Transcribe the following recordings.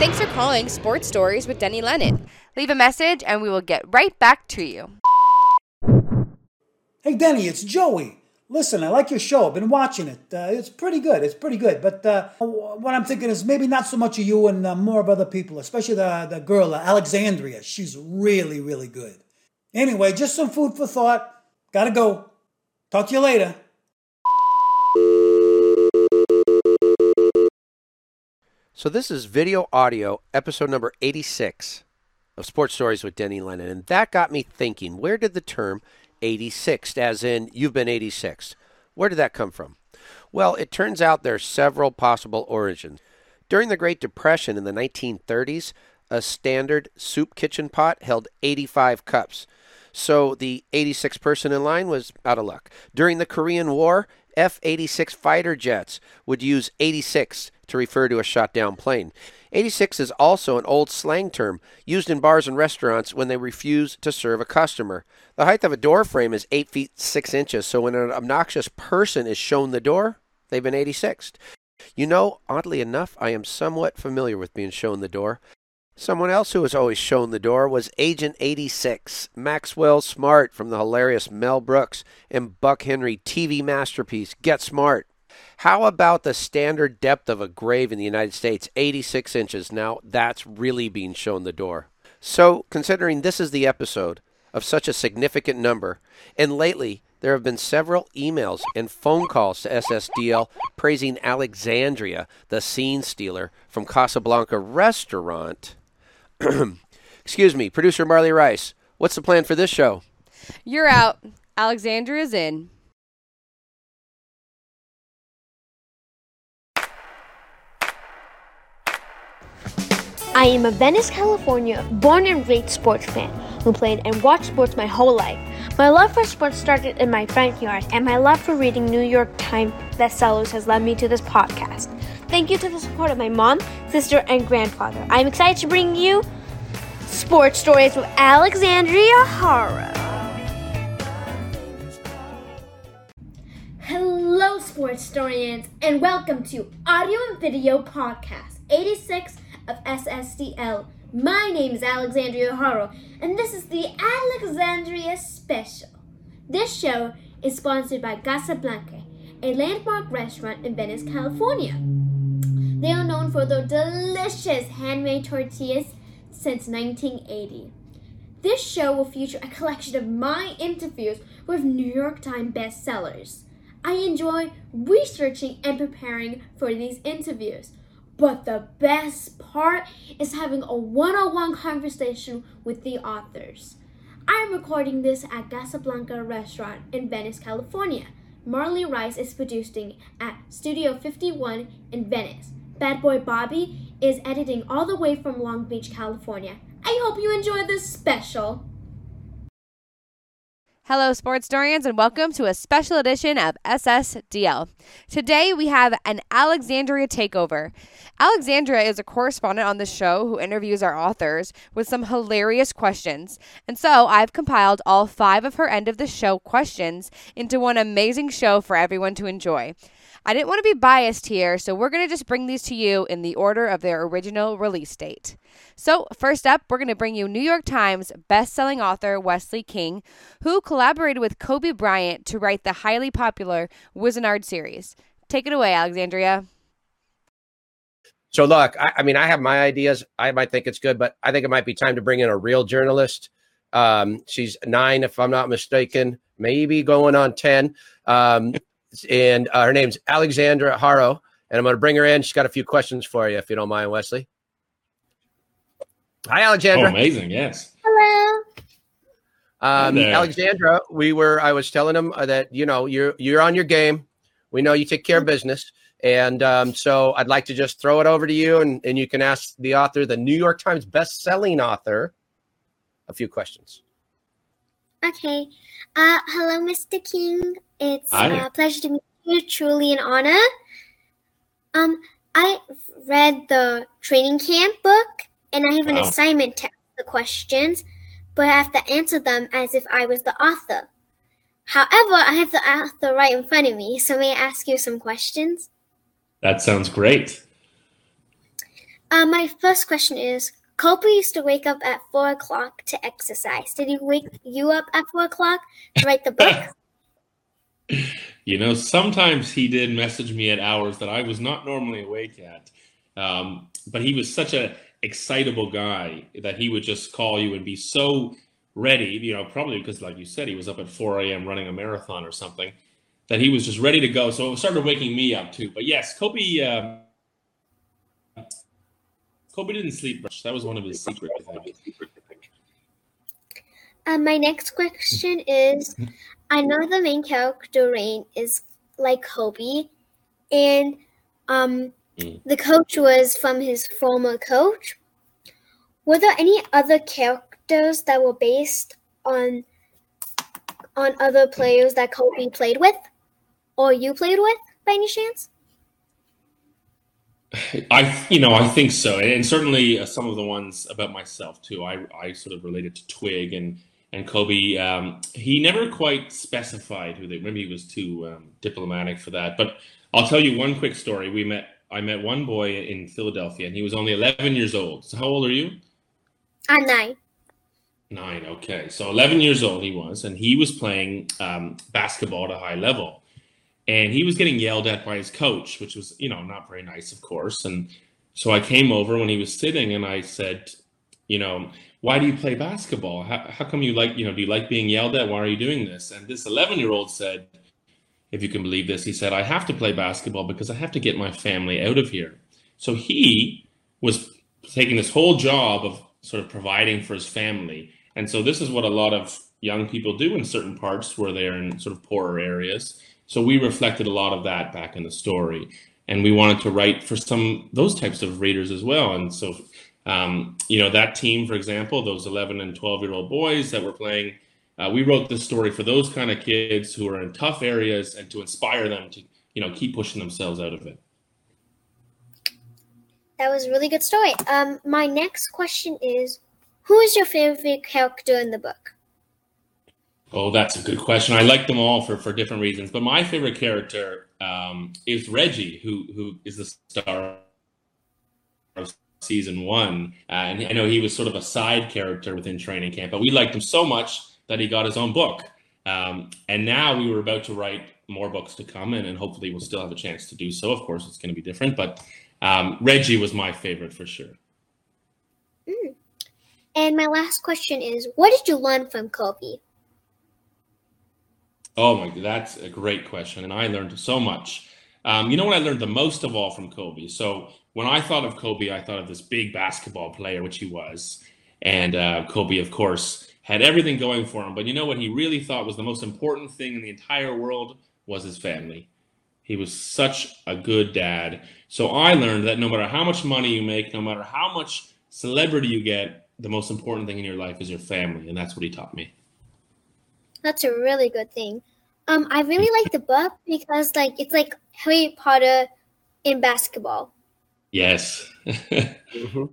Thanks for calling Sports Stories with Denny Lennon. Leave a message and we will get right back to you. Hey, Denny, it's Joey. Listen, I like your show. I've been watching it. Uh, it's pretty good. It's pretty good. But uh, what I'm thinking is maybe not so much of you and uh, more of other people, especially the, the girl, uh, Alexandria. She's really, really good. Anyway, just some food for thought. Gotta go. Talk to you later. So, this is video audio, episode number 86 of Sports Stories with Denny Lennon. And that got me thinking where did the term 86th, as in you've been 86th, where did that come from? Well, it turns out there are several possible origins. During the Great Depression in the 1930s, a standard soup kitchen pot held 85 cups. So the 86 person in line was out of luck. During the Korean War, F 86 fighter jets would use 86 to refer to a shot down plane. 86 is also an old slang term used in bars and restaurants when they refuse to serve a customer. The height of a door frame is 8 feet 6 inches, so when an obnoxious person is shown the door, they've been 86th. You know, oddly enough, I am somewhat familiar with being shown the door. Someone else who was always shown the door was Agent 86, Maxwell Smart from the hilarious Mel Brooks and Buck Henry TV masterpiece Get Smart. How about the standard depth of a grave in the United States, 86 inches? Now, that's really being shown the door. So, considering this is the episode of such a significant number, and lately there have been several emails and phone calls to SSDL praising Alexandria, the scene stealer from Casablanca restaurant Excuse me, producer Marley Rice. What's the plan for this show? You're out. Alexandria's in. I am a Venice, California, born and raised sports fan who played and watched sports my whole life. My love for sports started in my front yard, and my love for reading New York Times bestsellers has led me to this podcast. Thank you to the support of my mom, sister, and grandfather. I'm excited to bring you Sports Stories with Alexandria Haro. Hello, sports historians, and welcome to Audio and Video Podcast 86 of SSDL. My name is Alexandria Haro, and this is the Alexandria Special. This show is sponsored by Casablanca, a landmark restaurant in Venice, California. They are known for their delicious handmade tortillas since 1980. This show will feature a collection of my interviews with New York Times bestsellers. I enjoy researching and preparing for these interviews, but the best part is having a one on one conversation with the authors. I am recording this at Casablanca Restaurant in Venice, California. Marley Rice is producing at Studio 51 in Venice. Bad Boy Bobby is editing all the way from Long Beach, California. I hope you enjoy this special. Hello, sports historians, and welcome to a special edition of SSDL. Today we have an Alexandria takeover. Alexandria is a correspondent on the show who interviews our authors with some hilarious questions. And so I've compiled all five of her end of the show questions into one amazing show for everyone to enjoy. I didn't want to be biased here, so we're going to just bring these to you in the order of their original release date. So, first up, we're going to bring you New York Times best-selling author Wesley King, who collaborated with Kobe Bryant to write the highly popular Wizenard series. Take it away, Alexandria. So, look, I, I mean, I have my ideas. I might think it's good, but I think it might be time to bring in a real journalist. Um, she's nine, if I'm not mistaken, maybe going on 10. Um, and uh, her name's Alexandra Haro, and I'm going to bring her in. She's got a few questions for you, if you don't mind, Wesley. Hi, Alexandra. Oh, amazing! Yes. Hello. Um, Alexandra, we were. I was telling them uh, that you know you're you're on your game. We know you take care of business, and um, so I'd like to just throw it over to you, and and you can ask the author, the New York Times best-selling author, a few questions. Okay. Uh, hello, Mr. King. It's Hi. a pleasure to meet you. Truly an honor. Um, I read the training camp book, and I have an wow. assignment to ask the questions, but I have to answer them as if I was the author. However, I have the author right in front of me, so may I ask you some questions? That sounds great. Uh, my first question is Kobe used to wake up at four o'clock to exercise. Did he wake you up at four o'clock to write the book? you know, sometimes he did message me at hours that I was not normally awake at. Um, but he was such a excitable guy that he would just call you and be so ready, you know, probably because, like you said, he was up at 4 a.m. running a marathon or something, that he was just ready to go. So it started waking me up too. But yes, Kobe. Uh, Kobe didn't sleep much. That was one of his secrets. Um, my next question is I know the main character, Rain, is like Kobe, and um, mm. the coach was from his former coach. Were there any other characters that were based on on other players that Kobe played with, or you played with, by any chance? I, you know, I think so, and certainly uh, some of the ones about myself too. I, I sort of related to Twig and and Kobe. Um, he never quite specified who they. Maybe he was too um, diplomatic for that. But I'll tell you one quick story. We met. I met one boy in Philadelphia, and he was only 11 years old. So how old are you? I'm nine. Nine. Okay, so 11 years old he was, and he was playing um, basketball at a high level and he was getting yelled at by his coach, which was, you know, not very nice, of course. And so I came over when he was sitting and I said, you know, why do you play basketball? How, how come you like, you know, do you like being yelled at? Why are you doing this? And this 11 year old said, if you can believe this, he said, I have to play basketball because I have to get my family out of here. So he was taking this whole job of sort of providing for his family. And so this is what a lot of young people do in certain parts where they're in sort of poorer areas so we reflected a lot of that back in the story, and we wanted to write for some those types of readers as well. And so, um, you know, that team, for example, those 11 and 12 year old boys that were playing, uh, we wrote this story for those kind of kids who are in tough areas and to inspire them to, you know, keep pushing themselves out of it. That was a really good story. Um, my next question is, who is your favorite character in the book? Oh, that's a good question. I like them all for, for different reasons, but my favorite character um, is Reggie, who who is the star of season one, uh, and I know he was sort of a side character within training camp, but we liked him so much that he got his own book. Um, and now we were about to write more books to come, and, and hopefully we'll still have a chance to do so. Of course, it's going to be different, but um, Reggie was my favorite for sure. Mm. And my last question is, what did you learn from Kobe? Oh my, god, that's a great question, and I learned so much. Um, you know what I learned the most of all from Kobe? So when I thought of Kobe, I thought of this big basketball player, which he was, and uh, Kobe, of course, had everything going for him. But you know what he really thought was the most important thing in the entire world was his family. He was such a good dad. So I learned that no matter how much money you make, no matter how much celebrity you get, the most important thing in your life is your family, and that's what he taught me. That's a really good thing. Um, I really like the book because like it's like Harry Potter in basketball. Yes. mm-hmm.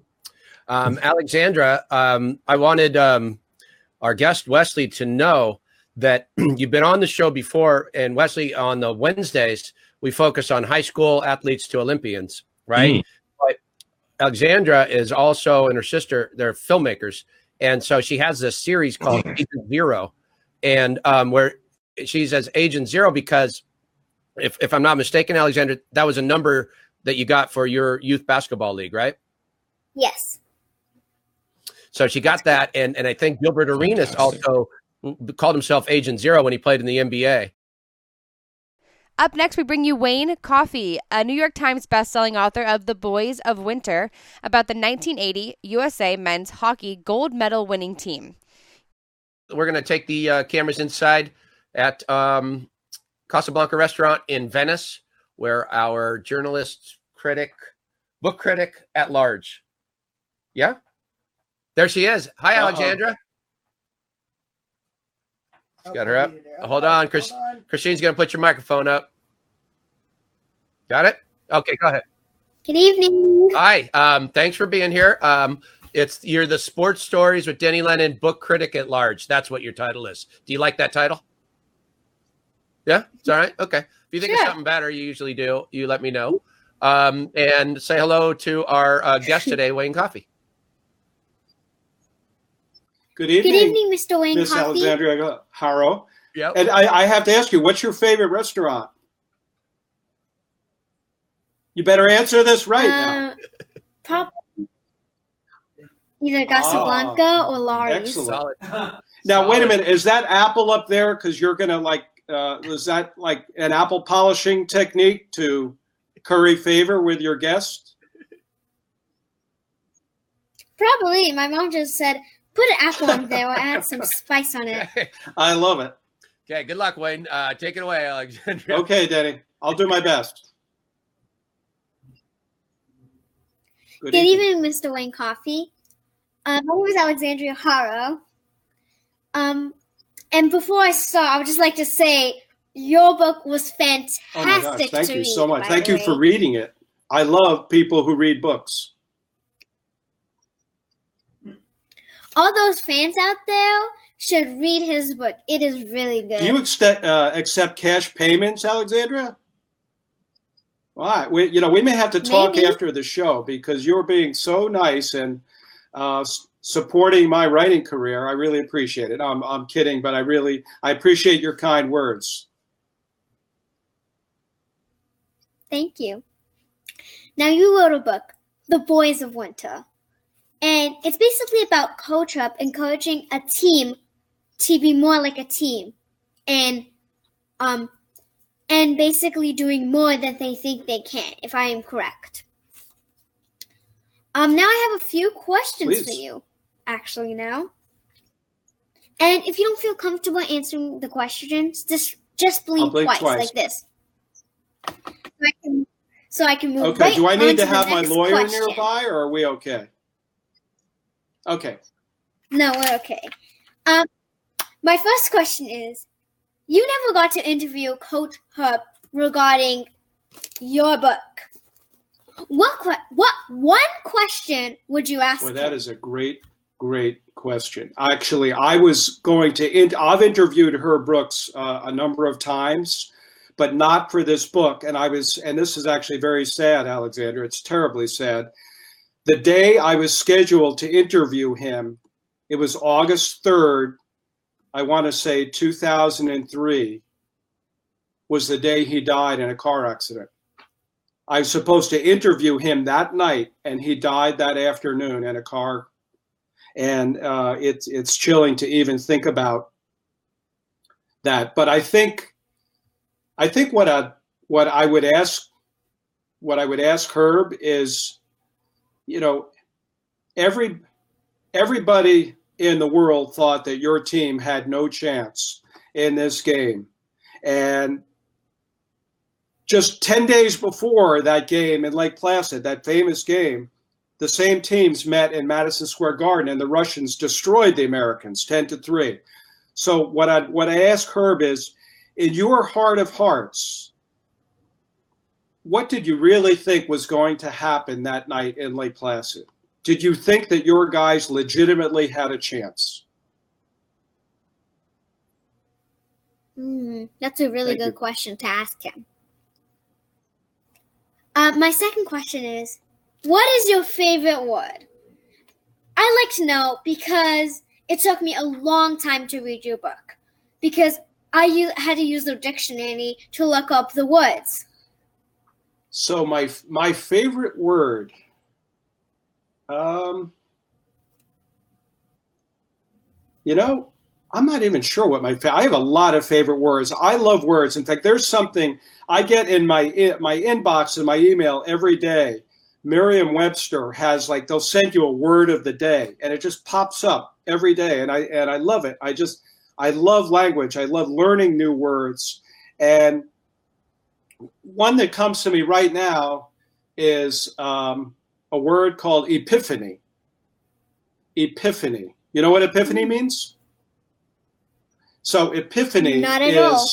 um, Alexandra, um, I wanted um, our guest Wesley to know that you've been on the show before, and Wesley on the Wednesdays we focus on high school athletes to Olympians, right? Mm. But Alexandra is also and her sister they're filmmakers, and so she has this series called Zero, and um, where she's as agent zero because if, if I'm not mistaken, Alexander, that was a number that you got for your youth basketball league, right? Yes. So she got that, and and I think Gilbert Arenas also called himself Agent Zero when he played in the NBA. Up next, we bring you Wayne Coffey, a New York Times bestselling author of The Boys of Winter, about the 1980 USA men's hockey gold medal winning team. We're going to take the uh, cameras inside at um, Casablanca Restaurant in Venice, where our journalist, critic, book critic at large. Yeah, there she is. Hi, Uh-oh. Alexandra. got her up. Hold on, Chris. Christine's going to put your microphone up. Got it? Okay, go ahead. Good evening. Hi. Um, thanks for being here. Um, it's you're the sports stories with Denny Lennon, book critic at large. That's what your title is. Do you like that title? Yeah, it's all right. Okay. If you think sure. of something better, you usually do. You let me know. um, and say hello to our uh, guest today, Wayne Coffey. Good evening. Good evening, Mr. Wayne Coffey, Miss Coffey. Alexandria Haro. Yep. And I, I have to ask you, what's your favorite restaurant? You better answer this right now. Uh, probably either Casablanca or Laurie's. Excellent. Solid. Now, wait a minute. Is that apple up there? Because you're going to like, uh, is that like an apple polishing technique to curry favor with your guest? Probably. My mom just said, put an apple in there or add some spice on it. I love it. okay, good luck, Wayne. Uh, take it away, Alexandria. Okay, Denny. I'll do my best. Good, Good evening, Mr. Wayne Coffey. Um, my name is Alexandria Haro. Um, and before I start, I would just like to say your book was fantastic Oh my gosh, thank you read, so much. Thank you way. for reading it. I love people who read books. All those fans out there should read his book. It is really good. Do you accept, uh, accept cash payments, Alexandra? All right. We, you know, we may have to talk Maybe. after the show because you're being so nice and uh, supporting my writing career. I really appreciate it. I'm, I'm kidding, but I really I appreciate your kind words. Thank you. Now you wrote a book, The Boys of Winter. And it's basically about coach up encouraging a team to be more like a team. And um and basically doing more than they think they can, if I am correct. Um now I have a few questions for you, actually now. And if you don't feel comfortable answering the questions, just just blink, blink twice, twice. like this. So I can, so I can move Okay. right Do I need to have my lawyer question. nearby, or are we okay? Okay. No, we're okay. Um, my first question is: You never got to interview Coach Herb regarding your book. What que- what one question would you ask? Well, that him? is a great, great question. Actually, I was going to. In, I've interviewed Herb Brooks uh, a number of times, but not for this book. And I was, and this is actually very sad, Alexander. It's terribly sad. The day I was scheduled to interview him, it was August third. I want to say 2003 was the day he died in a car accident. I was supposed to interview him that night, and he died that afternoon in a car. And uh, it's it's chilling to even think about that. But I think, I think what I what I would ask, what I would ask Herb is, you know, every everybody in the world thought that your team had no chance in this game, and just 10 days before that game in Lake Placid, that famous game, the same teams met in Madison Square Garden and the Russians destroyed the Americans 10 to 3. So what I what I ask Herb is in your heart of hearts what did you really think was going to happen that night in Lake Placid? Did you think that your guys legitimately had a chance? Hmm, that's a really Thank good you. question to ask him. Uh, my second question is, what is your favorite word? I like to know because it took me a long time to read your book because I had to use the dictionary to look up the words. So my my favorite word, um, you know, I'm not even sure what my fa- I have a lot of favorite words. I love words. In fact, there's something I get in my in, my inbox and my email every day. Merriam-Webster has like they'll send you a word of the day, and it just pops up every day, and I and I love it. I just I love language. I love learning new words, and one that comes to me right now is um, a word called epiphany. Epiphany. You know what epiphany means? So epiphany is all.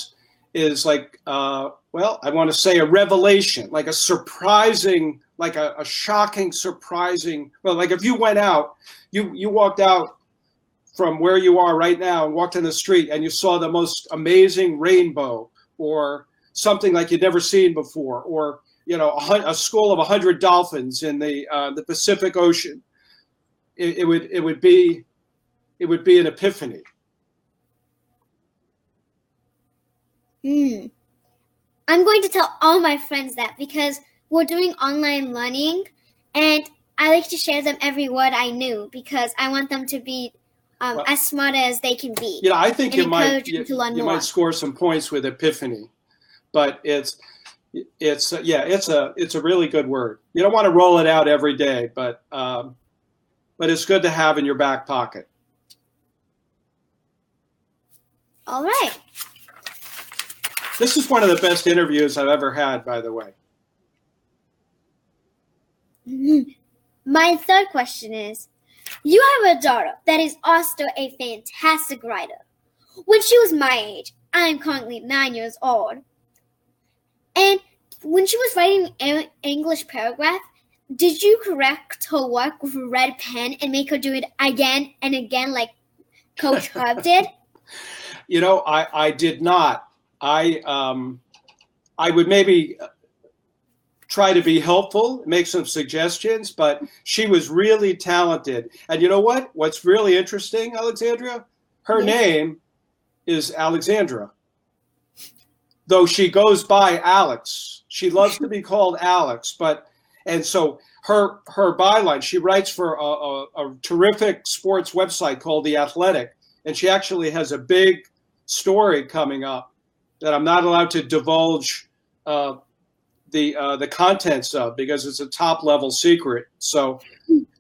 is like uh, well, I want to say a revelation, like a surprising, like a, a shocking, surprising. Well, like if you went out, you you walked out from where you are right now and walked in the street and you saw the most amazing rainbow or something like you'd never seen before or you know, a, a school of hundred dolphins in the uh, the Pacific Ocean, it, it would it would be it would be an epiphany. Hmm. I'm going to tell all my friends that because we're doing online learning and I like to share them every word I knew because I want them to be um, Well- as smart as they can be. You know, I think you might you, you might score some points with epiphany, but it's it's uh, yeah, it's a it's a really good word. You don't want to roll it out every day, but um, but it's good to have in your back pocket. All right. This is one of the best interviews I've ever had, by the way. My third question is You have a daughter that is also a fantastic writer. When she was my age, I am currently nine years old. And when she was writing an English paragraph, did you correct her work with a red pen and make her do it again and again like Coach Herb did? You know, I I did not. I um, I would maybe try to be helpful, make some suggestions, but she was really talented. And you know what? What's really interesting, Alexandria? Her Yes. name is Alexandra. Though she goes by Alex. She loves to be called Alex, but and so her her byline, she writes for a, a, a terrific sports website called The Athletic, and she actually has a big story coming up that I'm not allowed to divulge uh, the uh, the contents of because it's a top level secret. So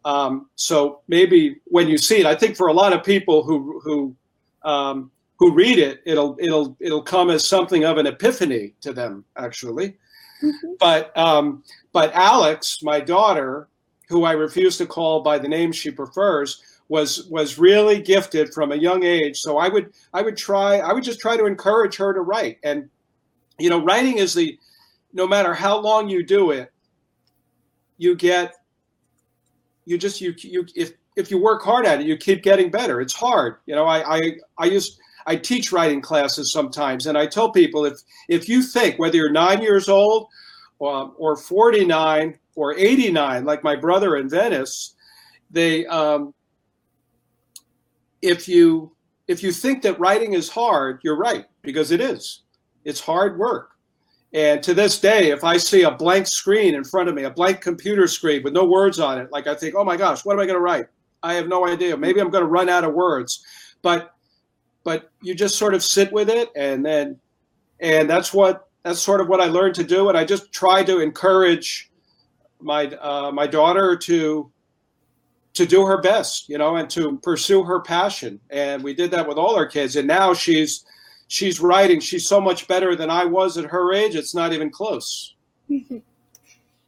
um, so maybe when you see it, I think for a lot of people who who um, who read it, it'll it'll it'll come as something of an epiphany to them actually. But um, but Alex, my daughter, who I refuse to call by the name she prefers, was was really gifted from a young age. So I would I would try I would just try to encourage her to write. And you know, writing is the no matter how long you do it, you get you just you you if if you work hard at it, you keep getting better. It's hard. You know, I I I used I teach writing classes sometimes, and I tell people if if you think whether you're nine years old or, or 49 or 89, like my brother in Venice, they um, if you if you think that writing is hard, you're right because it is. It's hard work. And to this day, if I see a blank screen in front of me, a blank computer screen with no words on it, like I think, oh my gosh, what am I going to write? I have no idea. Maybe I'm going to run out of words. But but you just sort of sit with it and then and that's what that's sort of what I learned to do and I just try to encourage my uh, my daughter to to do her best, you know, and to pursue her passion. And we did that with all our kids. And now she's she's writing. She's so much better than I was at her age. It's not even close.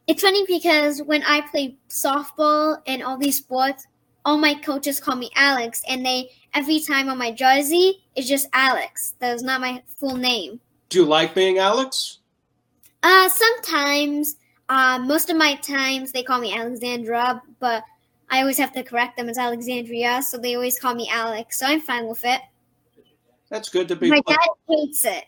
It's funny because when I play softball and all these sports, all my coaches call me Alex, and they every time on my jersey it's just Alex. That is not my full name. Do you like being Alex? Uh, sometimes, uh, most of my times they call me Alexandra, but I always have to correct them as Alexandria, so they always call me Alex. So I'm fine with it. That's good to be. My dad hates it.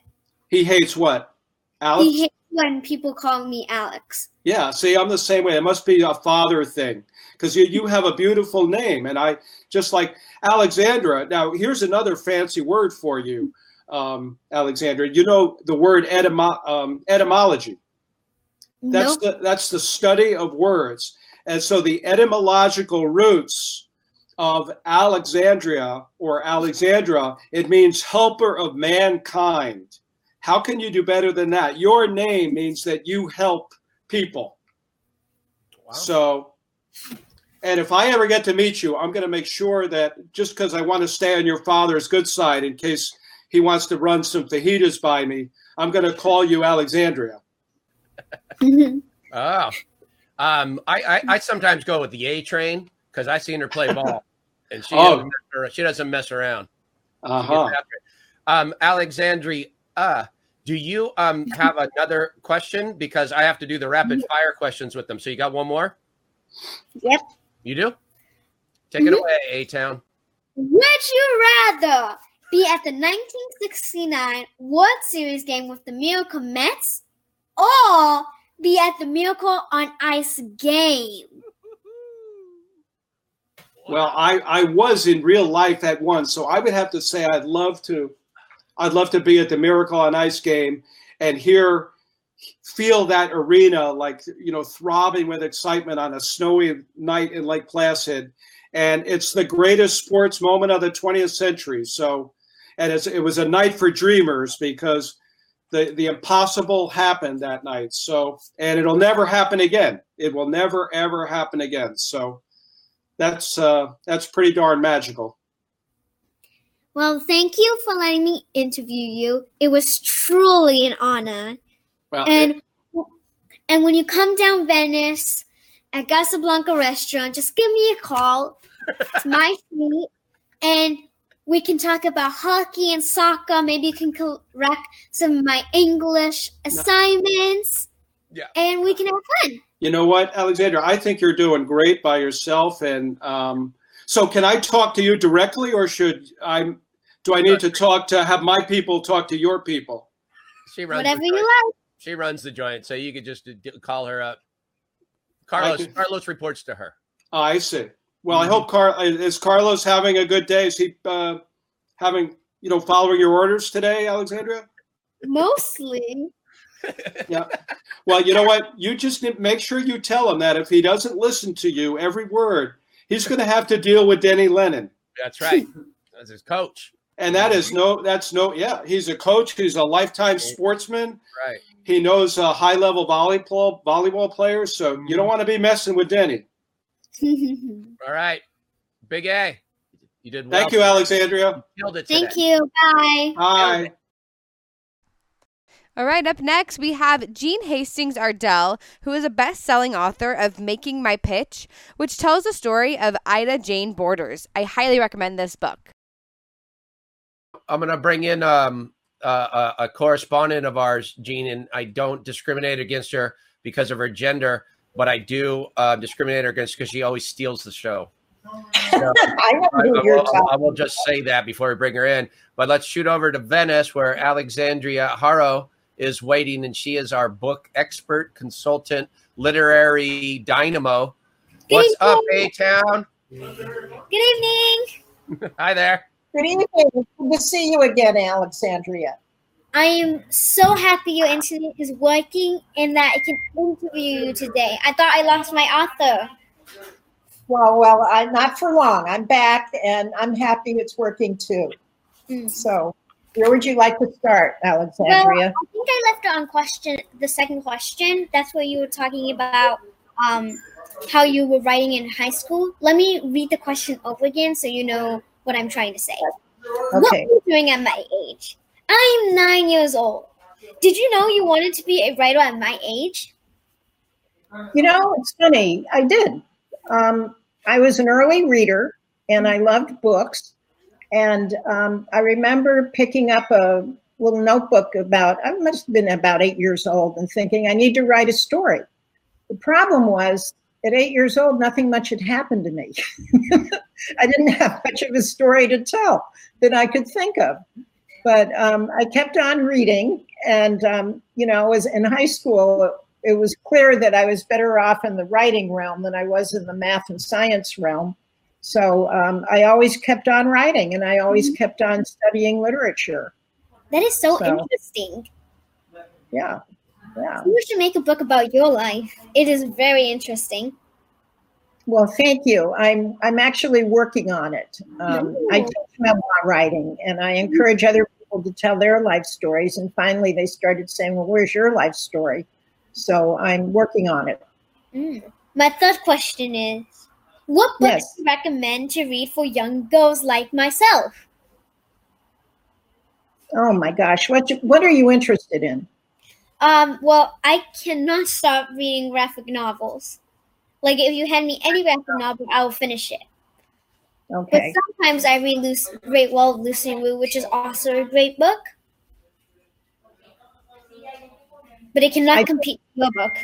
He hates what? Alex? He hates when people call me Alex. Yeah, see, I'm the same way. It must be a father thing because you, you have a beautiful name. And I just like Alexandra. Now, here's another fancy word for you, um, Alexandra. You know the word etymo- um, etymology. That's, Nope. the, that's the study of words. And so the etymological roots of Alexandria or Alexandra, it means helper of mankind. How can you do better than that? Your name means that you help people. So, and if I ever get to meet you, I'm going to make sure that just because I want to stay on your father's good side in case he wants to run some fajitas by me, I'm going to call you Alexandria. Oh, um, I, I I sometimes go with the A train because I seen her play ball, and she Oh. doesn't mess she doesn't mess around. Uh She huh. gets after it. Um, Alexandri, uh, do you um have another question? Because I have to do the rapid fire questions with them. So you got one more? Yep. You do? Take it away, A Town. Would you rather be at the 1969 World Series game with the Miracle Mets or be at the Miracle on Ice game? Well, I, I was in real life at once, so I would have to say I'd love to I'd love to be at the Miracle on Ice game and hear feel that arena like you know throbbing with excitement on a snowy night in Lake Placid. And it's the greatest sports moment of the 20th century. So and it was a night for dreamers because the the impossible happened that night. So and it'll never happen again. It will never ever happen again. So that's uh, that's pretty darn magical. Well, thank you for letting me interview you. It was truly an honor. Well, and it- and when you come down Venice at Casablanca Restaurant, just give me a call. It's my seat, and we can talk about hockey and soccer. Maybe you can correct some of my English assignments. Yeah. And we can have fun. You know what, Alexandra? I think you're doing great by yourself. And um, so, can I talk to you directly, or should I? Do I need to talk to have my people talk to your people? She runs whatever you like. She runs the joint, so you could just call her up. Carlos. Carlos reports to her. Oh, I see. Well, mm-hmm. I hope Car is Carlos having a good day. Is he uh, having you know following your orders today, Alexandria? Mostly. yeah. Well, you know what? You just make sure you tell him that if he doesn't listen to you every word, he's going to have to deal with Denny Lennon. That's right. As his coach. And that is no, that's no, yeah. He's a coach. He's a lifetime sportsman. Right. He knows uh, high level volleyball volleyball players. So you don't want to be messing with Denny. All right. Big A. You did well. Thank you, Alexandria. You Thank you. Bye. Bye. All right, up next we have Jean Hastings Ardell, who is a best selling author of Making My Pitch, which tells the story of Ila Jane Borders. I highly recommend this book. I'm going to bring in um, uh, a correspondent of ours, Jean, and I don't discriminate against her because of her gender, but I do uh, discriminate against because she always steals the show. So, I, I, will, I, will, just say that before we bring her in. But let's shoot over to Venice, where Alexandria Haro is waiting, and she is our book expert, consultant, literary dynamo. Good What's evening. up, A Town? Good evening. Hi there. Good evening. Good to see you again, Alexandria. I am so happy your internet is working and that I can interview you today. I thought I lost my author. Well, well, I'm not for long. I'm back, and I'm happy it's working too. Mm. So where would you like to start, Alexandria? Well, I think I left it on question the second question. That's where you were talking about um, how you were writing in high school. Let me read the question over again so you know what I'm trying to say. Okay. What are you doing at my age? I'm nine years old. Did you know you wanted to be a writer at my age? You know, it's funny. I did. Um, I was an early reader and I loved books. And um, I remember picking up a little notebook about, I must have been about eight years old, and thinking, I need to write a story. The problem was, at eight years old, nothing much had happened to me. I didn't have much of a story to tell that I could think of. But um, I kept on reading, and um, you know, I was in high school, it was clear that I was better off in the writing realm than I was in the math and science realm. So um, I always kept on writing and I always mm-hmm. kept on studying literature. That is so, so interesting. Yeah. Yeah. You should make a book about your life. It is very interesting. Well, thank you. I'm I'm actually working on it. Um, I teach memoir writing, and I encourage other people to tell their life stories. And finally, they started saying, "Well, where's your life story?" So I'm working on it. Mm. My third question is what books yes. do you recommend to read for young girls like myself? Oh my gosh, what what are you interested in? Um, well, I cannot stop reading graphic novels. Like if you hand me any graphic novel, I will finish it. Okay. But sometimes I read Lucy, Great Wall of Lucy Wu, which is also a great book. But it cannot I, compete with your book.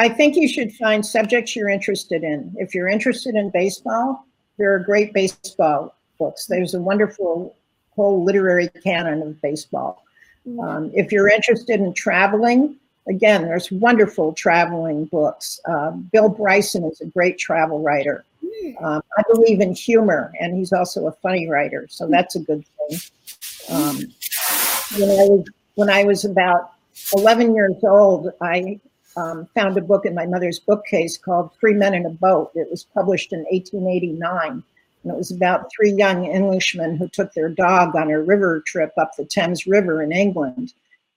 I think you should find subjects you're interested in. If you're interested in baseball, there are great baseball books. There's a wonderful whole literary canon of baseball. Um, if you're interested in traveling, again, there's wonderful traveling books. Uh, Bill Bryson is a great travel writer. Um, I believe in humor, and he's also a funny writer, so that's a good thing. Um, when I was when I was about 11 years old, I um, found a book in my mother's bookcase called Three Men in a Boat. It was published in 1889, and it was about three young Englishmen who took their dog on a river trip up the Thames River in England.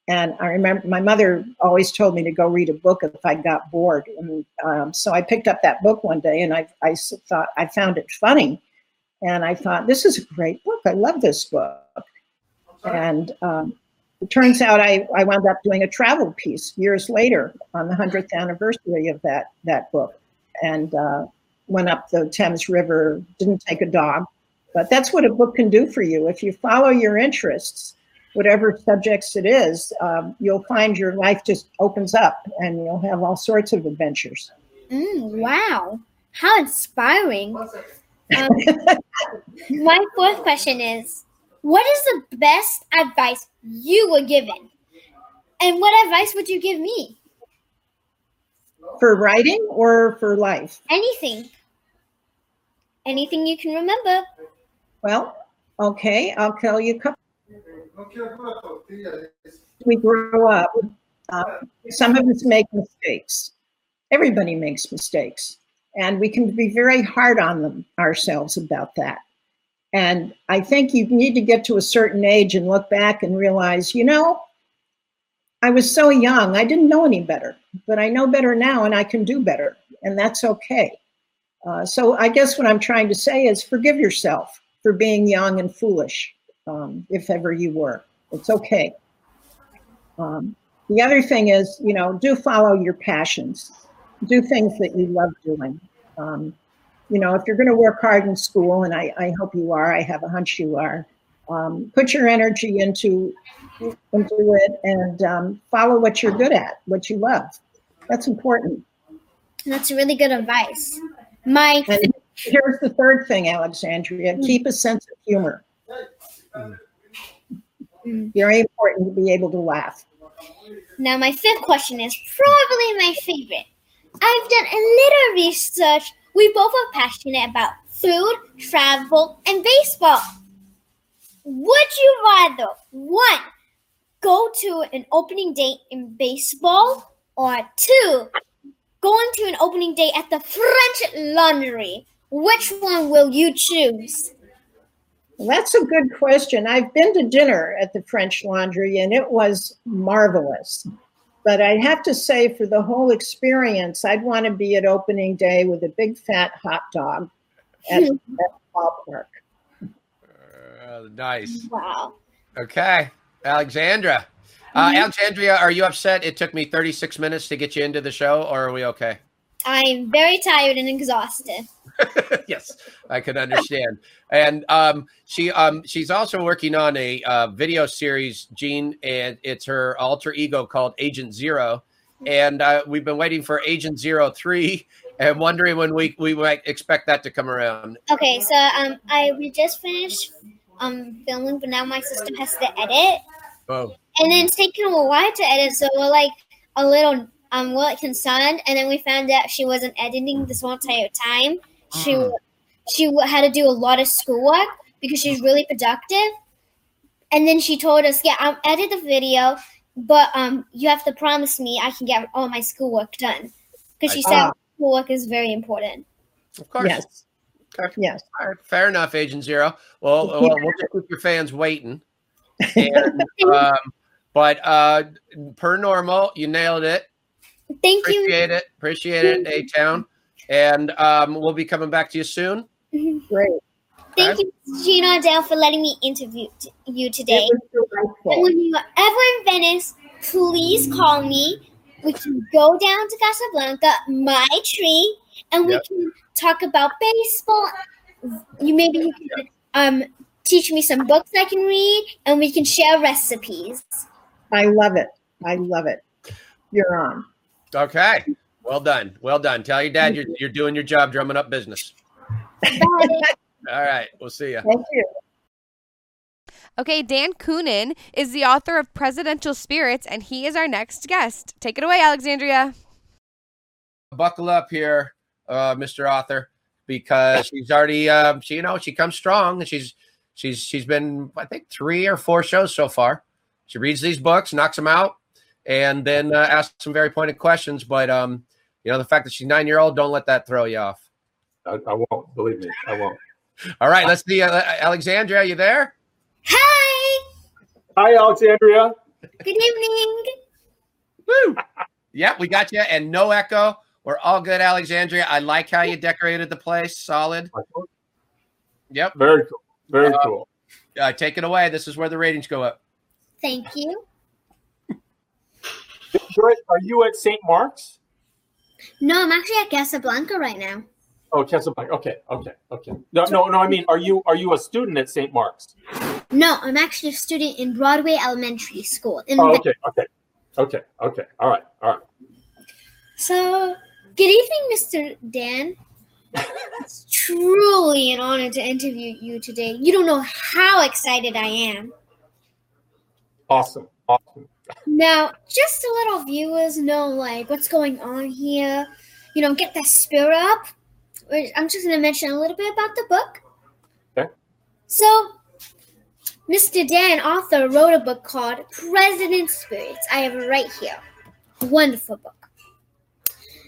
And I remember my mother always told me to go read a book if I got bored. And um, so I picked up that book one day and I, I thought, I found it funny. And I thought, this is a great book. I love this book. And um, it turns out I, I wound up doing a travel piece years later on the 100th anniversary of that, that book. And uh, went up the Thames River, didn't take a dog. But that's what a book can do for you. If you follow your interests, whatever subjects it is, um, you'll find your life just opens up and you'll have all sorts of adventures. Mm, wow, how inspiring. Um, my fourth question is What is the best advice you were given? And what advice would you give me? For writing or for life? Anything. Anything you can remember. Well, okay, I'll tell you a couple we grow up, uh, some of us make mistakes. Everybody makes mistakes. And we can be very hard on them ourselves about that. And I think you need to get to a certain age and look back and realize, you know, I was so young, I didn't know any better, but I know better now and I can do better. And that's okay. Uh, so I guess what I'm trying to say is forgive yourself for being young and foolish um, if ever you were. It's okay. Um, the other thing is, you know, do follow your passions. Do things that you love doing. Um, you know, if you're going to work hard in school, and I, I hope you are, I have a hunch you are, um, put your energy into into it and um, follow what you're good at, what you love. That's important. That's really good advice. My and here's the third thing, Alexandria: keep a sense of humor. Mm. Very important to be able to laugh. Now, my fifth question is probably my favorite. I've done a little research. We both are passionate about food, travel, and baseball. Would you rather, one, go to an opening date in baseball, or two, going to an opening date at the French Laundry? Which one will you choose? That's a good question. I've been to dinner at the French Laundry and it was marvelous. But I have to say, for the whole experience, I'd want to be at opening day with a big fat hot dog at, at the ballpark. Uh, nice. Wow. Okay. Alexandra. Uh, mm-hmm. Alexandria, are you upset it took me 36 minutes to get you into the show, or are we okay? I'm very tired and exhausted. yes, I can understand. and um, she um, she's also working on a uh, video series, Jean, and it's her alter ego called Agent Zero. And uh, we've been waiting for Agent Zero Three, and wondering when we we might expect that to come around. Okay, so um, I we just finished um filming, but now my system has to edit. Oh. And then it's taking a while to edit, so we're like a little um well concerned. And then we found out she wasn't editing this whole entire time she mm. she had to do a lot of schoolwork because she's really productive. And then she told us, "Yeah, I'll edit the video, but um, you have to promise me I can get all my schoolwork done." Because she said uh, schoolwork is very important. Of course. Yes. Okay. Yes. All right. Fair enough, Agent Zero. Well, well we'll just keep your fans waiting. And, um, but uh, per normal, you nailed it. Thank Appreciate you. Appreciate it. Appreciate it, A Town. And um, we'll be coming back to you soon. Great. Thank okay. you, Gina Adele, for letting me interview t- you today. And when you are ever in Venice, please call me. We can go down to Casablanca, my tree, and we yep. can talk about baseball. You maybe you can um, teach me some books I can read, and we can share recipes. I love it. I love it. You're on. Okay. Well done. Well done. Tell your dad you're, you're doing your job drumming up business. All right. We'll see you. Thank you. Okay, Dan Coonan is the author of Presidential Spirits, and he is our next guest. Take it away, Alexandria. Buckle up here, uh, Mr. Author, because she's already, uh, she, you know, she comes strong, and she's she's she's been, I think, three or four shows so far. She reads these books, knocks them out, and then uh, asks some very pointed questions. But um, you know, the fact that she's nine year old, don't let that throw you off. I, I won't. Believe me, I won't. All right, let's see. Uh, Alexandria, are you there? Hi. Hi, Alexandria. Good evening. Woo! yeah, we got you, and no echo. We're all good, Alexandria. I like how you decorated the place. Solid. Yep. Very cool. Very Uh, cool. Uh, take it away. This is where the ratings go up. Thank you. Are you at St. Mark's? No, I'm actually at Casablanca right now. Oh, Casablanca. Okay, okay, okay. No, no, no. I mean, are you are you a student at St. Mark's? No, I'm actually a student in Broadway Elementary School. Oh, okay, okay, okay, okay. All right, all right. So, good evening, Mr. Dan. it's truly an honor to interview you today. You don't know how excited I am. Awesome, awesome. Now, just to let our viewers know, like, what's going on here, you know, get the spirit up. I'm just going to mention a little bit about the book. Okay. So, Mr. Dan, author, wrote a book called President Spirits. I have it right here. Wonderful book.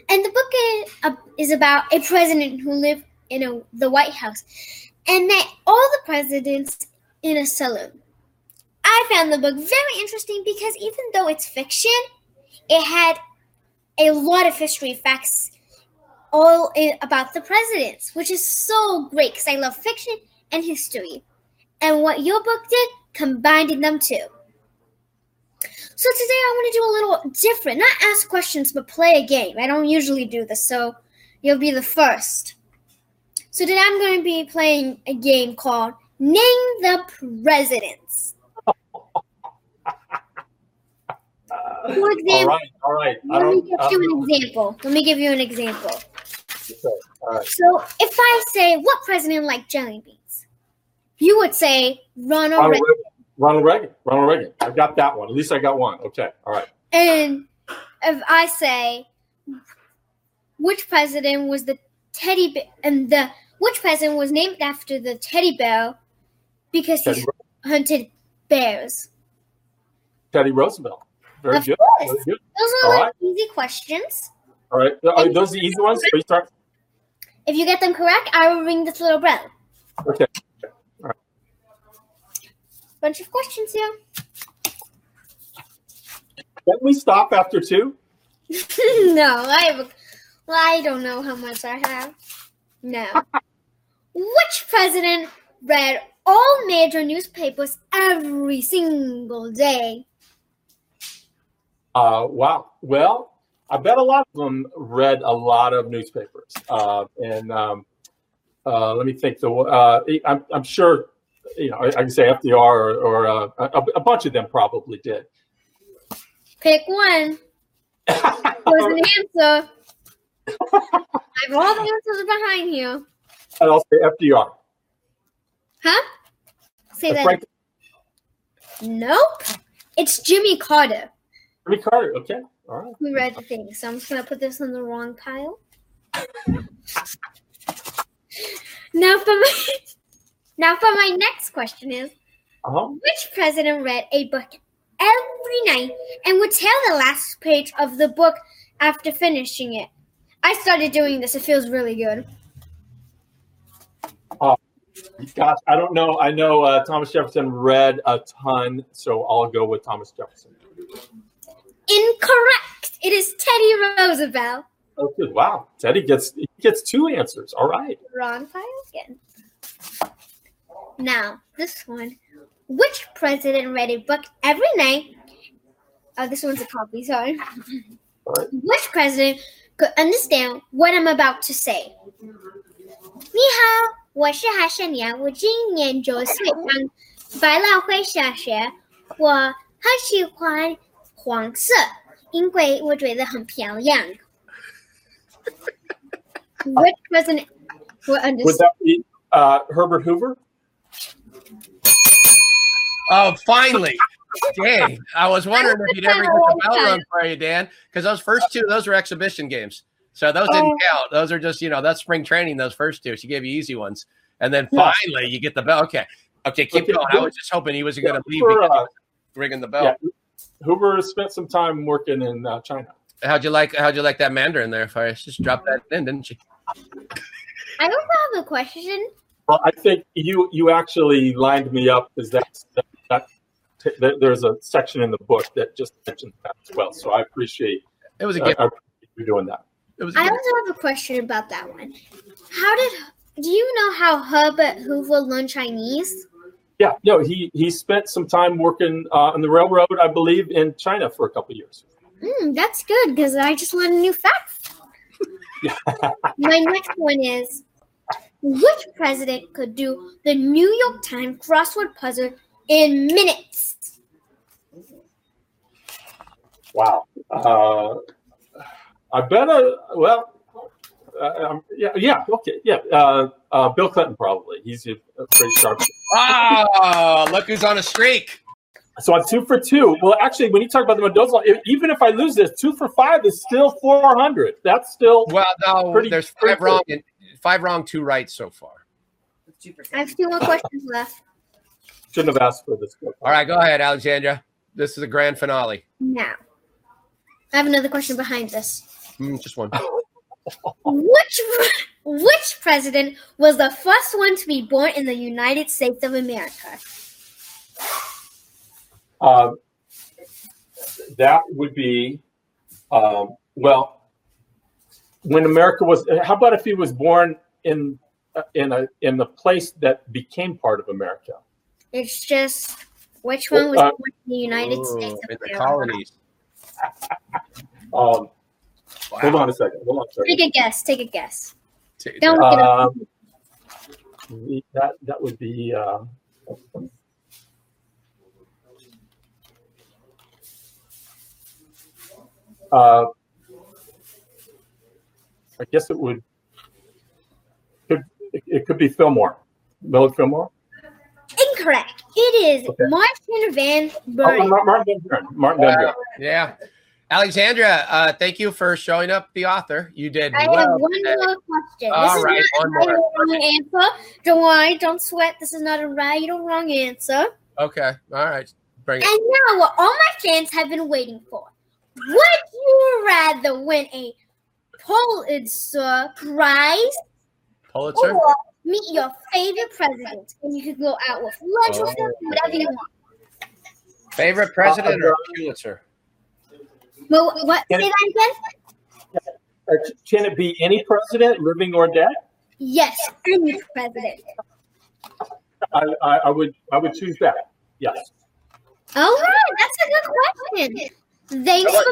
And the book is, uh, is about a president who lived in a, the White House and met all the presidents in a saloon. I found the book very interesting because even though it's fiction, it had a lot of history facts all in, about the presidents, which is so great because I love fiction and history. And what your book did combined them too. So today I want to do a little different, not ask questions, but play a game. I don't usually do this, so you'll be the first. So today I'm going to be playing a game called Name the Presidents. For example, right, all right. Let me give you don't an example. Let me give you an example. okay, all right. So if I say, what president liked jelly beans? You would say Ronald Ronald Reagan. Reagan. Ronald Reagan. Ronald Reagan. I got that one. At least I got one. Okay, all right. And if I say, which president was the teddy bear, and the which president was named after the teddy bear because Teddy, he hunted bears? Teddy Roosevelt. Very Of good. course. Very good. Those are easy questions. All right. Are those the easy ones? Are you start? If you get them correct, I will ring this little bell. Okay. All right. Bunch of questions here. Can we stop after two? no, I have. A, well, I don't know how much I have. No. Which president read all major newspapers every single day? Uh, wow. Well, I bet a lot of them read a lot of newspapers. Uh, and um, uh, let me think. The uh, I'm, I'm sure, you know, I, I can say FDR or, or uh, a, a bunch of them probably did. Pick one. There's an answer. I have all the answers behind you. And I'll say FDR. Huh? Say that. Frank Nope. It's Jimmy Carter Jimmy Carter. Okay. All right. who read the thing. So I'm just gonna put this in the wrong pile. now for my now for my next question is Uh-huh. which president read a book every night and would tell the last page of the book after finishing it? I started doing this. It feels really good. Gosh, I don't know. I know uh, Thomas Jefferson read a ton, so I'll go with Thomas Jefferson. Incorrect. It is Teddy Roosevelt. Oh, good. Wow. Teddy gets he gets two answers. All right. Wrong pile again. Now, this one. Which president read a book every night? Oh, this one's a copy, sorry. All right. Which president could understand what I'm about to say? 你好，我是韩胜阳，我今年九岁，上百老汇小学。我很喜欢 黄色，因为我觉得很漂亮。Which president would Would understand? that be uh, Herbert Hoover? Oh, finally. Dang. I was wondering if you'd ever get the bell rung for you, Dan, because those first two, those were exhibition games. So those didn't Oh. count. Those are just, you know, that's spring training, those first two. She gave you easy ones. And then Yeah. finally you get the bell. Okay. Okay, keep Okay, going. I was just hoping he wasn't going to leave Hoover, because he uh, was ringing the bell. yeah, Hoover spent some time working in uh, China. How'd you like how'd you like that Mandarin there, Fire? She just dropped that in, didn't she? I also have a question. Well, I think you you actually lined me up because that's that, that, that there's a section in the book that just mentions that as well. So I appreciate It was a gift. I appreciate you doing that. It was a I gift. also have a question about that one. How did do you know how Herbert Hoover learned Chinese? Yeah, no, he he spent some time working uh, on the railroad, I believe, in China for a couple of years. Hmm, that's good because I just learned a new fact. My next one is which president could do the New York Times crossword puzzle in minutes? Wow. Uh, I bet. Uh, well, uh, um, yeah, yeah, okay, yeah. Uh, uh, Bill Clinton probably. He's a, a pretty sharp. Oh, look who's on a streak. So I'm two for two. Well, actually, when you talk about the Mendoza, if, even if I lose this, two for five is still 400. That's still Well, no, Pretty- there's pretty five wrong and five wrong, two right so far. I have two more questions left. shouldn't have asked for this. All right, go ahead, Alexandra. This is the grand finale. Now, I have another question behind this. Mm, just one. Which which president was the first one to be born in the United States of America? Uh, that would be, um, well, when America was. How about if he was born in uh, in a in the place that became part of America? It's just which one was Uh, born in the United Ooh, States in of the colonies. Um, Hold on a second. Hold on a second. Take a guess. Take a guess. T- Don't look it up. Um, that that would be. Uh, uh, I guess it would. Could it, it could be Fillmore, Millard Fillmore. Incorrect. It is Okay. Martin Van Oh, Buren. Mar- Martin Van Buren. Martin Van Buren. Yeah. Alexandra, uh, thank you for showing up the author. You did I well. have one today. more question. All this is not one a right more. or wrong answer. Don't worry, don't sweat. This is not a right or wrong answer. Okay. All right. Bring it. And now, what all my fans have been waiting for. Would you rather win a Pulitzer Prize Pulitzer. or meet your favorite president? And you could go out with lunch with them, Oh. whatever you want. Favorite president or Pulitzer? But what? what Can say it- that again? Uh, Can it be any president, living or dead? Yes, any president. I, I, I would I would choose that. Yes. All right, that's a good question. Thanks for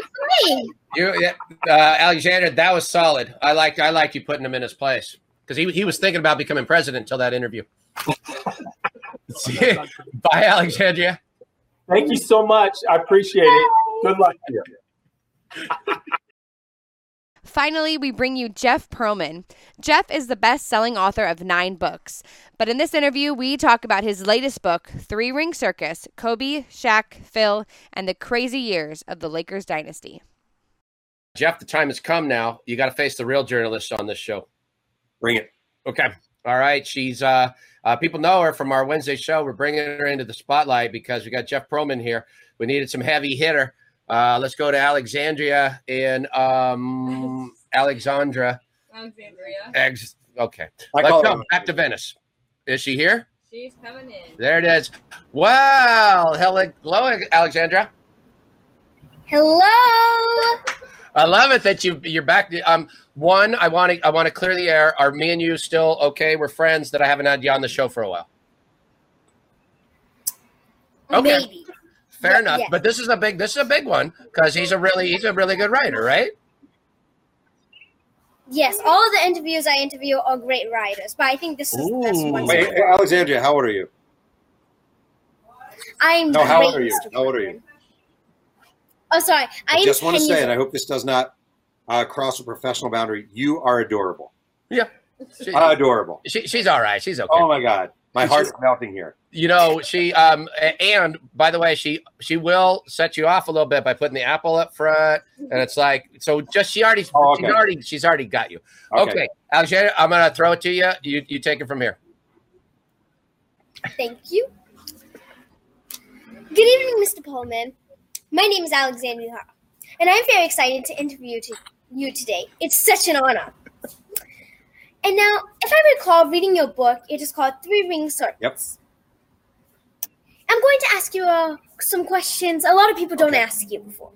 playing. You, yeah, uh, Alexandra, that was solid. I like I like you putting him in his place because he he was thinking about becoming president until that interview. Bye, Alexandria. Thank you so much. I appreciate it. Good luck to you. Finally, we bring you Jeff Pearlman. Jeff is the best selling author of nine books. But in this interview, we talk about his latest book, Three Ring Circus Kobe, Shaq, Phil, and the Crazy Years of the Lakers Dynasty. Jeff, the time has come now. You got to face the real journalist on this show. Bring it. Okay. All right. She's uh, uh people know her from our Wednesday show. We're bringing her into the spotlight because we got Jeff Pearlman here. We needed some heavy hitter. Uh, let's go to Alexandria and um, Alexandra. Alexandria. Ex- okay. I Let's call go it. back to Venice. Is she here? She's coming in. There it is. Wow. Hello, hello, Alexandra. Hello. I love it that you you're back. Um, one, I want to I want to clear the air. Are me and you still okay? We're friends. That I haven't had you on the show for a while. Okay. Maybe. Fair Yeah, enough. yeah. But this is a big this is a big one because he's a really he's a really good writer, right? Yes, all the interviews I interview are great writers, but I think this is the best one. Wait, Alexandria, how old are you? I'm No, how old are you? How old are you? Oh, sorry. I, I just want to say, and I hope this does not uh, cross a professional boundary. You are adorable. Yeah. She, Adorable. she- she's all right. She's okay. Oh my God. My heart's melting here. You know, she um and by the way, she she will set you off a little bit by putting the apple up front, and it's like so. Just she already Oh, okay. she's already she's already got you. Okay. Okay, Alexander, I'm gonna throw it to you. You you take it from here. Thank you. Good evening, Mr. Pullman. My name is Alexandria and I'm very excited to interview to you today. It's such an honor. And now, if I recall reading your book, it is called Three Ring Circus. Yep. I'm going to ask you uh, some questions a lot of people don't Okay. ask you before.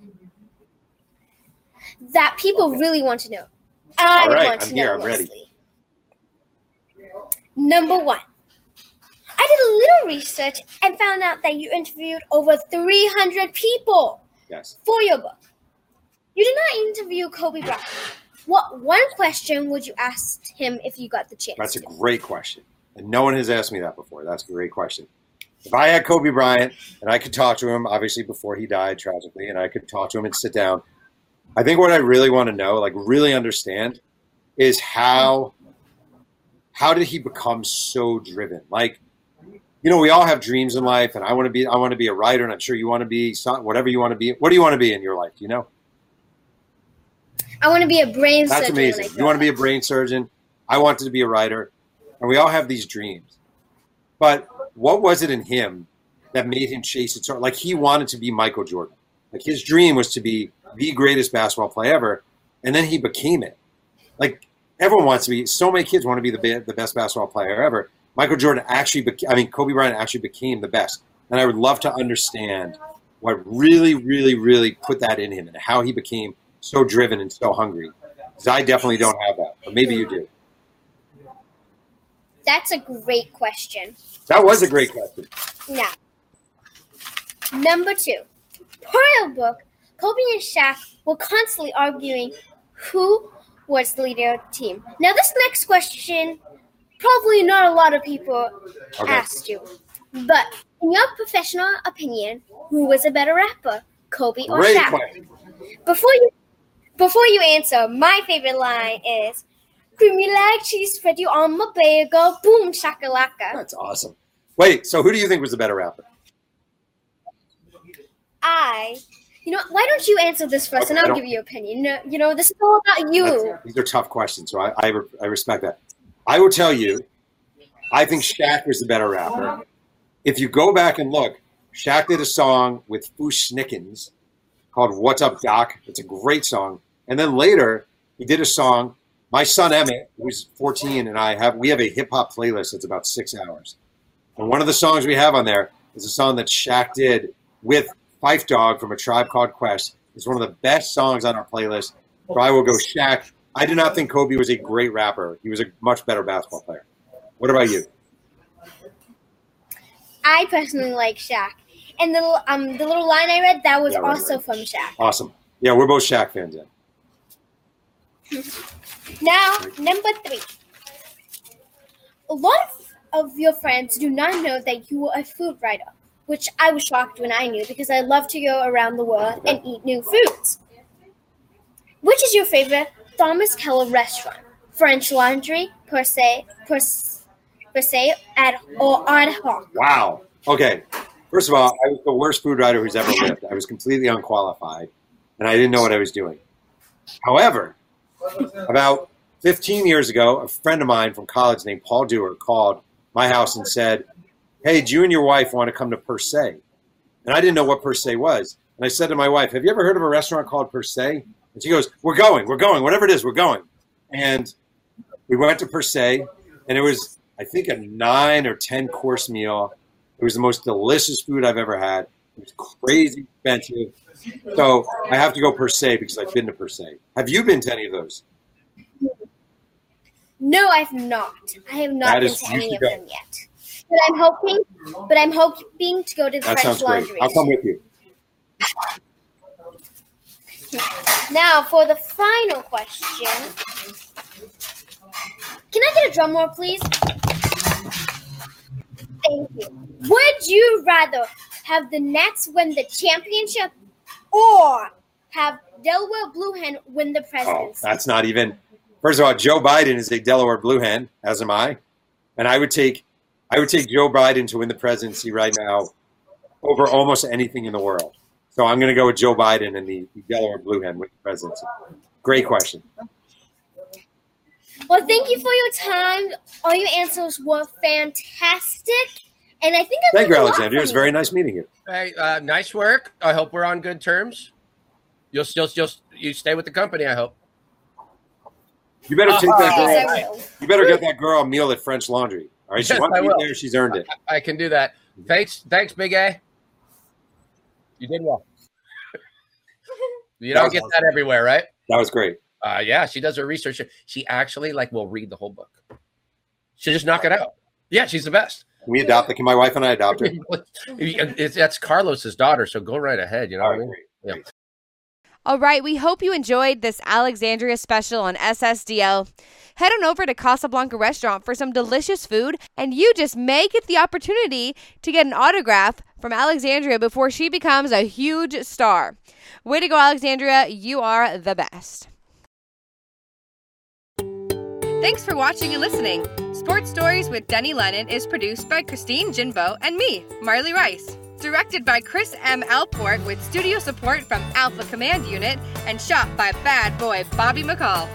That people really want to know. I All right, want I'm to here, know I'm ready. Number one. I did a little research and found out that you interviewed over 300 people Yes. for your book. You did not interview Kobe Bryant. What one question would you ask him if you got the chance? That's a to? great question. And no one has asked me that before. That's a great question. If I had Kobe Bryant and I could talk to him, obviously before he died tragically, and I could talk to him and sit down, I think what I really want to know, like really understand, is how how did he become so driven? Like, you know, we all have dreams in life, and I want to be I want to be a writer, and I'm sure you want to be whatever you want to be. What do you want to be in your life? You know? I want to be a brain That's surgeon. I amazing. grow You want to be a brain surgeon. I wanted to be a writer. And we all have these dreams. But what was it in him that made him chase it so like he wanted to be Michael Jordan. Like his dream was to be the greatest basketball player ever, and then he became it. Like everyone wants to be so many kids want to be the the best basketball player ever. Michael Jordan actually beca- I mean Kobe Bryant actually became the best. And I would love to understand what really really really put that in him and how he became so driven and so hungry. Because I definitely don't have that, but maybe you do. That's a great question. That was a great question. Now, number two. Your book, Kobe and Shaq were constantly arguing who was the leader of the team. Now, this next question, probably not a lot of people Okay. asked you. But in your professional opinion, who was a better rapper, Kobe or Great Shaq? question. Before you before you answer, my favorite line is creamy like cheese spread you on my bagel, boom shakalaka. That's awesome. Wait, so who do you think was the better rapper? I you know, why don't you answer this first and Okay, I I'll give you your opinion. You know, you know, this is all about you. That's- These are tough questions, so I, I, I respect that. I will tell you, I think Shaq was the better rapper. If you go back and look, Shaq did a song with Fu-Schnickens called "What's Up, Doc." It's a great song. And then later, he did a song. My son Emmett, who's 14, and I have we have a hip hop playlist that's about six hours. And one of the songs we have on there is a song that Shaq did with Phife Dawg from a Tribe Called Quest. It's one of the best songs on our playlist. So I will go Shaq. I do not think Kobe was a great rapper. He was a much better basketball player. What about you? I personally like Shaq. And the little- um the little line I read that was Yeah, right, also right. from Shaq. Awesome. Yeah, we're both Shaq fans. Then. Now, number three. A lot of, of your friends do not know that you are a food writer, which I was shocked when I knew because I love to go around the world and eat new foods. Which is your favorite Thomas Keller restaurant? French Laundry, per se, per, per se, ad, or ad hoc? Wow. Okay. First of all, I was the worst food writer who's ever lived. I was completely unqualified, and I didn't know what I was doing. However, about 15 years ago, a friend of mine from college named Paul Dewar called my house and said, Hey, do you and your wife want to come to Per Se? And I didn't know what Per Se was. And I said to my wife, Have you ever heard of a restaurant called Per Se? And she goes, We're going, we're going, whatever it is, we're going. And we went to Per Se, and it was, I think, a nine or 10 course meal. It was the most delicious food I've ever had. It was crazy expensive. So I have to go Per Se because I've been to Per Se. Have you been to any of those? No, I've not. I have not That been is- to any of go. them yet. But I'm hoping. But I'm hoping to go to the That French sounds great. Laundry. I'll come with you. Now, for the final question, can I get a drum roll, please? Thank you. Would you rather have the Nets win the championship or have Delaware Blue Hen win the Oh, presidency? that's not even. First of all, Joe Biden is a Delaware Blue Hen, as am I. And I would take I would take Joe Biden to win the presidency right now over almost anything in the world. So I'm going to go with Joe Biden and the, the Delaware Blue Hen with the presidency. Great question. Well, thank you for your time. All your answers were fantastic. And I think I Thank you, learned a. It was from very nice meeting you. Hey, uh, nice work. I hope we're on good terms. You'll still, you'll, you stay with the company. I hope. You better take that girl. I will. You better get that girl a meal at French Laundry. All right, she Yes, wants I will. there. She's earned it. I can do that. Thanks, thanks, Big A. You did well. You That don't was get awesome. that everywhere, right? That was great. Uh, yeah, she does her research. She actually like will read the whole book. She'll just knock it out. Yeah, she's the best. Can we adopt? it. Can my wife and I adopt her? that's Carlos's daughter, so go right ahead. You know All what I right, mean? great. Yeah. All right, we hope you enjoyed this Alexandria special on SSDL. Head on over to Casablanca Restaurant for some delicious food, and you just may get the opportunity to get an autograph from Alexandria before she becomes a huge star. Way to go, Alexandria. You are the best. Thanks for watching and listening. Sports Stories with Denny Lennon is produced by Christine Jinbo and me, Marley Rice. Directed by Chris M. Alport with studio support from Alpha Command Unit and shot by bad boy Bobby McCall.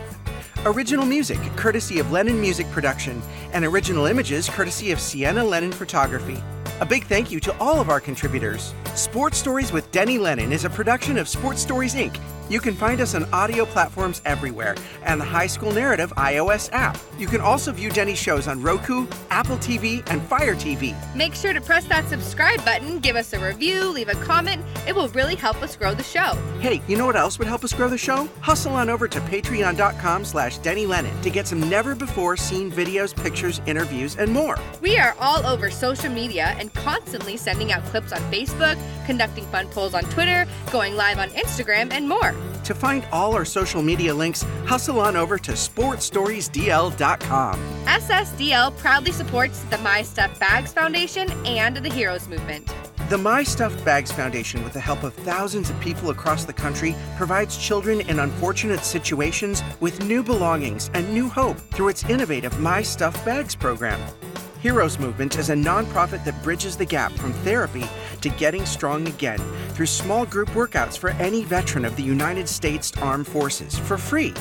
Original music courtesy of Lennon Music Production, and original images courtesy of Sienna Lennon Photography. A big thank you to all of our contributors. Sports Stories with Denny Lennon is a production of Sports Stories Inc. You can find us on audio platforms everywhere and the High School Narrative iOS app. You can also view Denny's shows on Roku, Apple TV, and Fire TV. Make sure to press that subscribe button, give us a review, leave a comment. It will really help us grow the show. Hey, you know what else would help us grow the show? Hustle on over to patreon.com slash Denny Lennon to get some never before seen videos, pictures, interviews, and more. We are all over social media and constantly sending out clips on Facebook, conducting fun polls on Twitter, going live on Instagram, and more. To find all our social media links, hustle on over to sportstoriesdl.com. SSDL proudly supports the My Stuff Bags Foundation and the Heroes Movement. The My Stuff Bags Foundation, with the help of thousands of people across the country, provides children in unfortunate situations with new belongings and new hope through its innovative My Stuff Bags program. Heroes Movement is a nonprofit that bridges the gap from therapy to getting strong again through small group workouts for any veteran of the United States Armed Forces for free.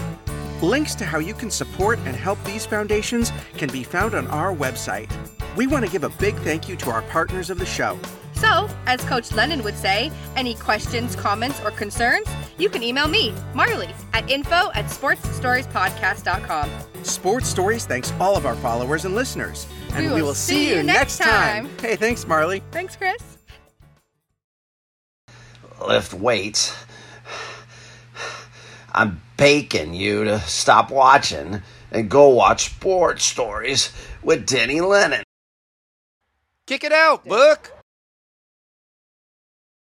Links to how you can support and help these foundations can be found on our website. We want to give a big thank you to our partners of the show. So, as Coach Lennon would say, any questions, comments, or concerns, you can email me, Marley, at info at sportsstoriespodcast.com. Sports Stories thanks all of our followers and listeners. And We will see you next time. Hey, thanks, Marley. Thanks, Chris. lift weights. I'm begging you to stop watching and go watch sports stories with Denny Lennon. Kick it out, Book.